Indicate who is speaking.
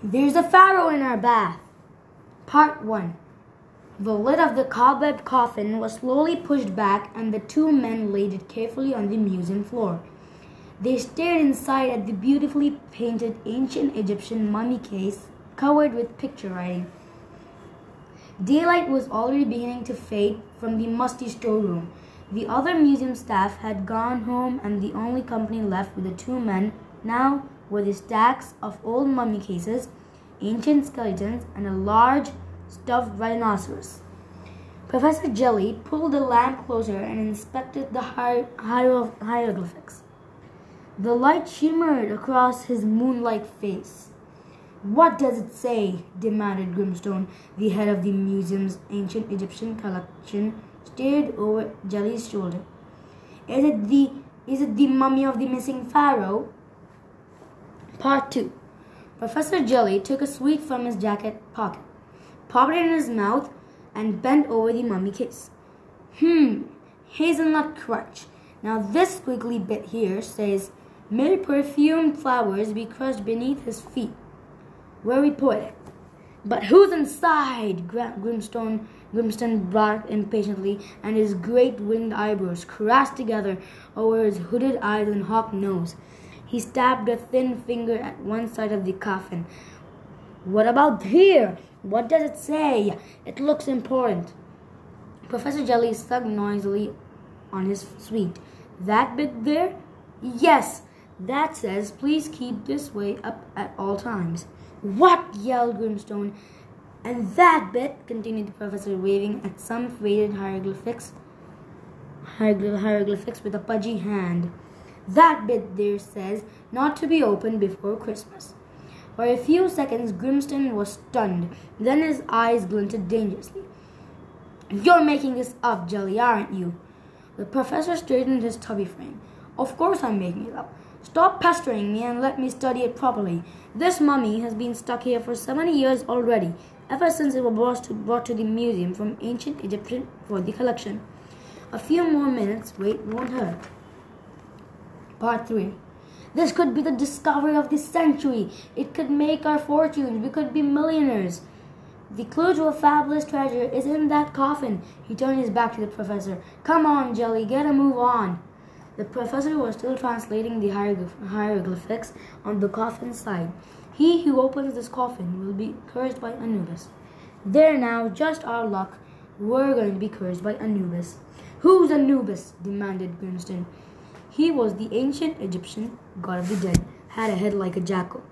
Speaker 1: There's a pharaoh in our bath. Part 1 The lid of the cobweb coffin was slowly pushed back, and the two men laid it carefully on the museum floor. They stared inside at the beautifully painted ancient Egyptian mummy case covered with picture writing. Daylight was already beginning to fade from the musty storeroom. The other museum staff had gone home, and the only company left with the two men now were the stacks of old mummy cases, ancient skeletons, and a large stuffed rhinoceros. Professor Jelly pulled the lamp closer and inspected the hier- hier- hieroglyphics. The light shimmered across his moon-like face. What does it say? demanded Grimstone. The head of the museum's ancient Egyptian collection stared over Jelly's shoulder. Is it the is it the mummy of the missing pharaoh? Part 2 Professor Jelly took a sweet from his jacket pocket, popped it in his mouth, and bent over the mummy case. Hmm, hazelnut crunch. Now this squiggly bit here says, May perfumed flowers be crushed beneath his feet. Very poetic. But who's inside? Grimstone, Grimstone barked impatiently, and his great winged eyebrows crashed together over his hooded eyes and hawk nose. He stabbed a thin finger at one side of the coffin. What about here? What does it say? It looks important. Professor Jelly sucked noisily on his sweet. That bit there? Yes, that says please keep this way up at all times. What? yelled Grimstone. And that bit, continued the professor, waving at some faded hieroglyphics, hieroglyphics with a pudgy hand. That bit there says not to be opened before Christmas. For a few seconds, Grimstone was stunned. Then his eyes glinted dangerously. You're making this up, Jelly, aren't you? The professor straightened his tubby frame. Of course I'm making it up. Stop pestering me and let me study it properly. This mummy has been stuck here for seventy years already, ever since it was brought to, brought to the museum from ancient Egypt for the collection. A few more minutes wait won't hurt. Part 3. This could be the discovery of the century. It could make our fortunes. We could be millionaires. The clue to a fabulous treasure is in that coffin. He turned his back to the professor. Come on, Jelly, get a move on. The professor was still translating the hieroglyphics on the coffin side. He who opens this coffin will be cursed by Anubis. There now, just our luck. We're going to be cursed by Anubis. Who's Anubis? demanded Grimstone. He was the ancient Egyptian god of the dead, had a head like a jackal.